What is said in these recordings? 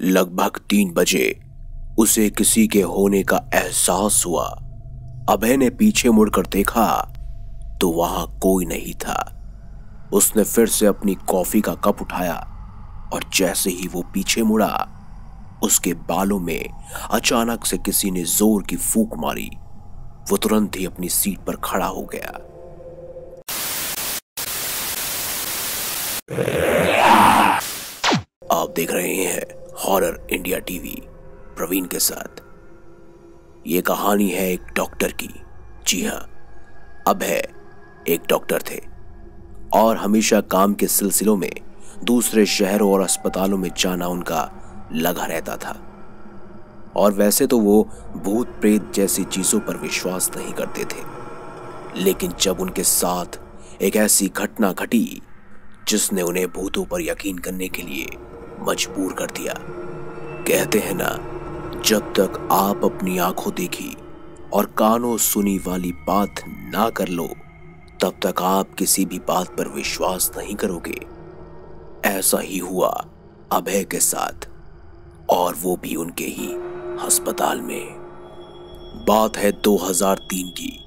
लगभग तीन बजे उसे किसी के होने का एहसास हुआ। अभय ने पीछे मुड़कर देखा तो वहाँ कोई नहीं था। उसने फिर से अपनी कॉफ़ी का कप उठाया और जैसे ही वो पीछे मुड़ा, उसके बालों में अचानक से किसी ने ज़ोर की फूक मारी। वो तुरंत ही अपनी सीट पर खड़ा हो गया। आप देख रहे हैं हॉरर इंडिया टीवी, प्रवीण के साथ। ये कहानी है एक डॉक्टर की। जी हाँ अब है एक डॉक्टर थे। और हमेशा काम के सिलसिलों में दूसरे शहरों और अस्पतालों में जाना उनका लगा रहता था। और वैसे तो वो भूत प्रेत जैसी चीज़ों पर विश्वास नहीं करते थे। लेकिन जब उनके साथ एक ऐसी घटना घटी, जिसने उन्हें भूतों पर यकीन करने के लिए मजबूर कर दिया। कहते हैं ना, जब तक आप अपनी आँखों देखी और कानों सुनी वाली बात ना कर लो, तब तक आप किसी भी बात पर विश्वास नहीं करोगे। ऐसा ही हुआ अभय के साथ, और वो भी उनके ही अस्पताल में। बात है 2003 की,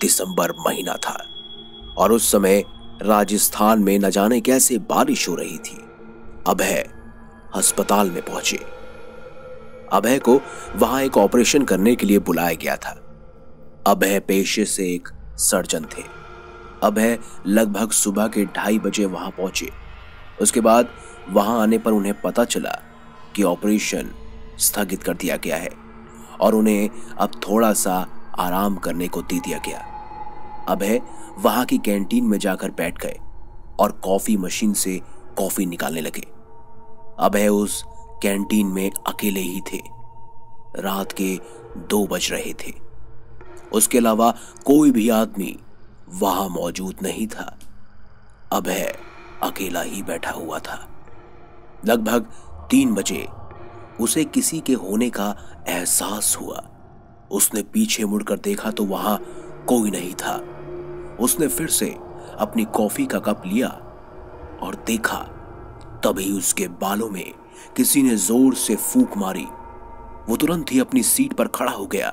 दिसंबर महीना था, और उस समय राजस्थान में न जाने कैसे बारिश हो रही थी। अभय अस्पताल में पहुँचे। अभय को वहाँ एक ऑपरेशन करने के लिए बुलाया गया था। अभय पेशे से एक सर्जन थे। अभय लगभग सुबह के ढाई बजे वहाँ पहुँचे। उसके बाद वहाँ आने पर उन्हें पता चला कि ऑपरेशन स्थगित कर दिया गया है और उन्हें अब थोड़ा सा आराम करने को दे दिया गया। अभय वहाँ की कैंटीन में जाकर बैठ गए और कॉफ़ी मशीन से कॉफ़ी निकालने लगे। अभय उस कैंटीन में अकेले ही थे। रात के दो बज रहे थे। उसके अलावा कोई भी आदमी वहाँ मौजूद नहीं था। अभय अकेला ही बैठा हुआ था। लगभग तीन बजे उसे किसी के होने का एहसास हुआ। उसने पीछे मुड़कर देखा तो वहाँ कोई नहीं था। उसने फिर से अपनी कॉफ़ी का कप लिया और देखा तभी उसके बालों में किसी ने ज़ोर से फूक मारी। वो तुरंत ही अपनी सीट पर खड़ा हो गया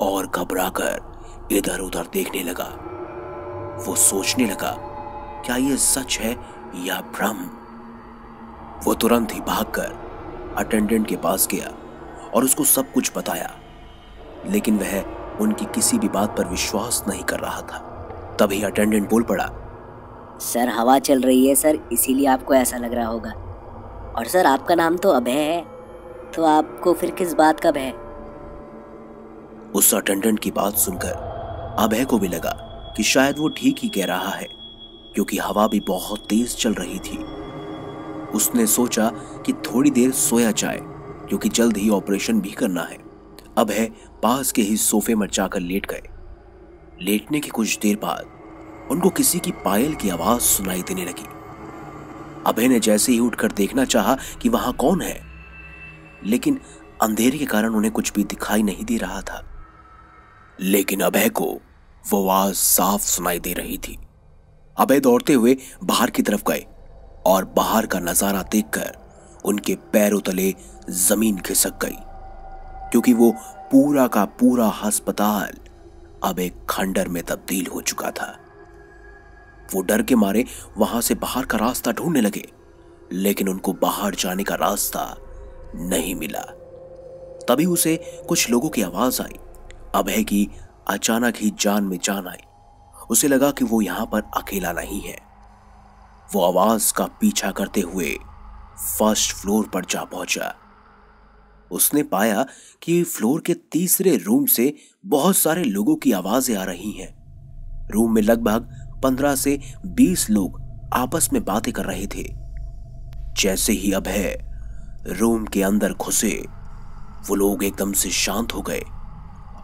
और घबराकर इधर उधर देखने लगा। वो सोचने लगा, क्या ये सच है या भ्रम? वो तुरंत ही भागकर अटेंडेंट के पास गया और उसको सब कुछ बताया। लेकिन वह उनकी किसी भी बात पर विश्वास नहीं कर रहा था। तभी अटेंडेंट बोल पड़ा सर, हवा चल रही है सर, इसीलिए आपको ऐसा लग रहा होगा। और सर, आपका नाम तो अभय है तो आपको फिर किस बात का भय? उस अटेंडेंट की बात सुनकर अभय को भी लगा कि शायद वो ठीक ही कह रहा है, क्योंकि हवा भी बहुत तेज चल रही थी। उसने सोचा कि थोड़ी देर सोया जाए, क्योंकि जल्द ही ऑपरेशन भी करना है। अभय पास के ही सोफे में जाकर लेट गए। लेटने के कुछ देर बाद उनको किसी की पायल की आवाज़ सुनाई देने लगी। अभय ने जैसे ही उठकर देखना चाहा कि वहाँ कौन है, लेकिन अंधेरे के कारण उन्हें कुछ भी दिखाई नहीं दे रहा था। लेकिन अभय को वो आवाज़ साफ़ सुनाई दे रही थी। अभय दौड़ते हुए बाहर की तरफ़ गए और बाहर का नज़ारा देखकर उनके पैरों तले ज़मीन खिसक गई, क्योंकि वो पूरा का पूरा अस्पताल अब एक खंडर में तब्दील हो चुका था। वो डर के मारे वहाँ से बाहर का रास्ता ढूँढने लगे, लेकिन उनको बाहर जाने का रास्ता नहीं मिला। तभी उसे कुछ लोगों की आवाज़ आई। अभय की अचानक ही जान में जान आई। उसे लगा कि वो यहाँ पर अकेला नहीं है। वो आवाज़ का पीछा करते हुए फ़र्स्ट फ्लोर पर जा पहुँचा। उसने पाया कि फ्लोर के तीसरे रूम से बहुत सारे लोगों की आवाज़ें आ रही हैं। रूम में लगभग पंद्रह से बीस लोग आपस में बातें कर रहे थे। जैसे ही अभय रूम के अंदर घुसे, वो लोग एकदम से शांत हो गए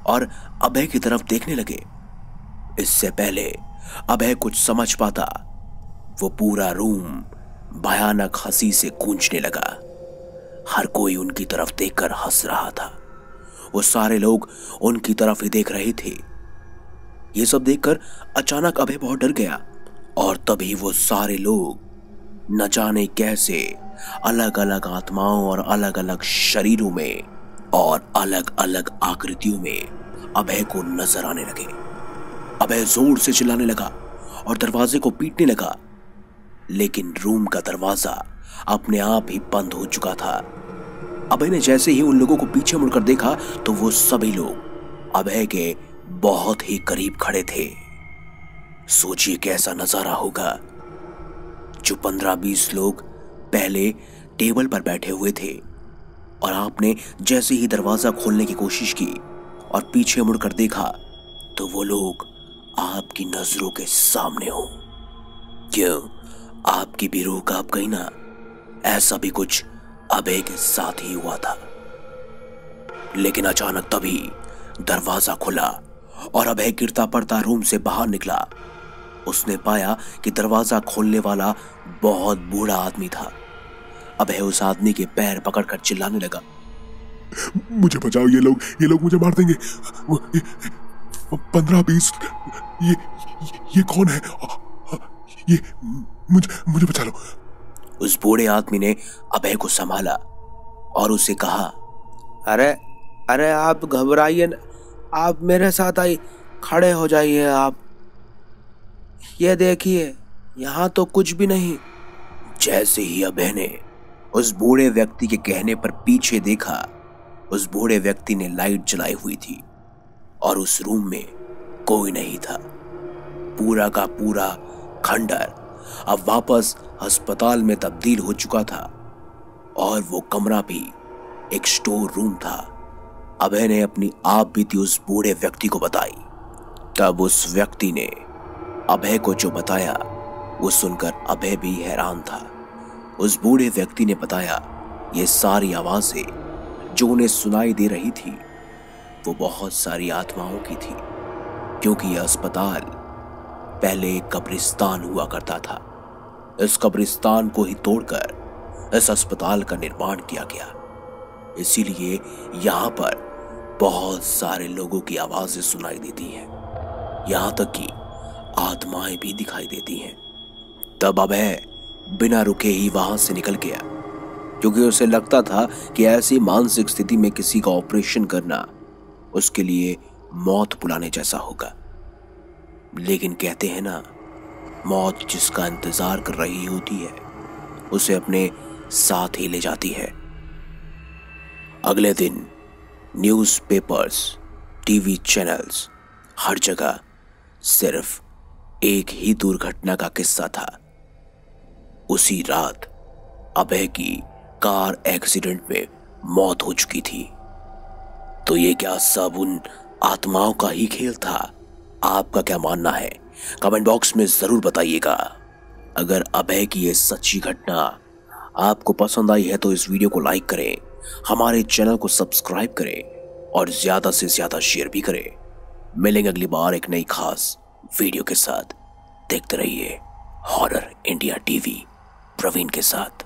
और अभय की तरफ़ देखने लगे। इससे पहले अभय कुछ समझ पाता, वो पूरा रूम भयानक हँसी से गूंजने लगा। हर कोई उनकी तरफ़ देखकर हंस रहा था। वो सारे लोग उनकी तरफ़ ही देख रहे थे। ये सब देखकर अचानक अभय बहुत डर गया और तभी वो सारे लोग न जाने कैसे अलग अलग आत्माओं और अलग अलग शरीरों में और अलग अलग आकृतियों में अभय को नज़र आने लगे। अभय ज़ोर से चिल्लाने लगा और दरवाजे को पीटने लगा। लेकिन रूम का दरवाज़ा अपने आप ही बंद हो चुका था। अभय ने जैसे ही उन लोगों को पीछे मुड़कर देखा तो वो सभी लोग अभय के बहुत ही करीब खड़े थे। सोचिए कैसा नज़ारा होगा। जो पंद्रह बीस लोग पहले टेबल पर बैठे हुए थे और आपने जैसे ही दरवाज़ा खोलने की कोशिश की और पीछे मुड़कर देखा तो वो लोग आपकी नज़रों के सामने हो। क्यों? आपकी भी रूह काँप गई ना? ऐसा भी कुछ अभय के साथ ही हुआ था। लेकिन अचानक तभी दरवाज़ा खुला और अभय गिरता पड़ता रूम से बाहर निकला। उसने पाया कि दरवाज़ा खोलने वाला बहुत बूढ़ा आदमी था। अभय उस आदमी के पैर पकड़कर चिल्लाने लगा। मुझे बचाओ ये लोग ये लोग मुझे मार देंगे। पंद्रह बीस ये ये कौन है? ये मुझे मुझे बचा लो। उस बूढ़े आदमी ने अभय को संभाला और उसे कहा अरे अरे आप घबराइए आप मेरे साथ आई, खड़े हो जाइए आप। ये देखिए, यहाँ तो कुछ भी नहीं। जैसे ही अभय ने उस बूढ़े व्यक्ति के कहने पर पीछे देखा, उस बूढ़े व्यक्ति ने लाइट जलाई हुई थी और उस रूम में कोई नहीं था। पूरा का पूरा खंडर अब वापस अस्पताल में तब्दील हो चुका था और वो कमरा भी एक स्टोर रूम था। अभय ने अपनी आप बीती उस बूढ़े व्यक्ति को बताई। तब उस व्यक्ति ने अभय को जो बताया, वो सुनकर अभय भी हैरान था। उस बूढ़े व्यक्ति ने बताया, ये सारी आवाज़ें जो उन्हें सुनाई दे रही थी, वो बहुत सारी आत्माओं की थी, क्योंकि यह अस्पताल पहले एक कब्रिस्तान हुआ करता था। इस कब्रिस्तान को ही तोड़कर इस अस्पताल का निर्माण किया गया। इसीलिए यहाँ पर बहुत सारे लोगों की आवाज़ें सुनाई देती हैं। यहाँ तक कि आत्माएँ भी दिखाई देती हैं। तब अभय बिना रुके ही वहाँ से निकल गया। क्योंकि उसे लगता था कि ऐसी मानसिक स्थिति में किसी का ऑपरेशन करना उसके लिए मौत बुलाने जैसा होगा। लेकिन कहते हैं ना, मौत जिसका इंतज़ार कर रही होती है, उसे अपने साथ ही ले जाती है। अगले दिन न्यूज़पेपर्स, टीवी चैनल्स हर जगह सिर्फ़ एक ही दुर्घटना का किस्सा था। उसी रात अभय की कार एक्सीडेंट में मौत हो चुकी थी। तो ये क्या सब उन आत्माओं का ही खेल था? आपका क्या मानना है? कमेंट बॉक्स में ज़रूर बताइएगा। अगर अभय की ये सच्ची घटना आपको पसंद आई है तो इस वीडियो को लाइक करें। हमारे चैनल को सब्सक्राइब करें और ज़्यादा से ज़्यादा शेयर भी करें। मिलेंगे अगली बार एक नई खास वीडियो के साथ। देखते रहिए हॉरर इंडिया टीवी प्रवीण के साथ।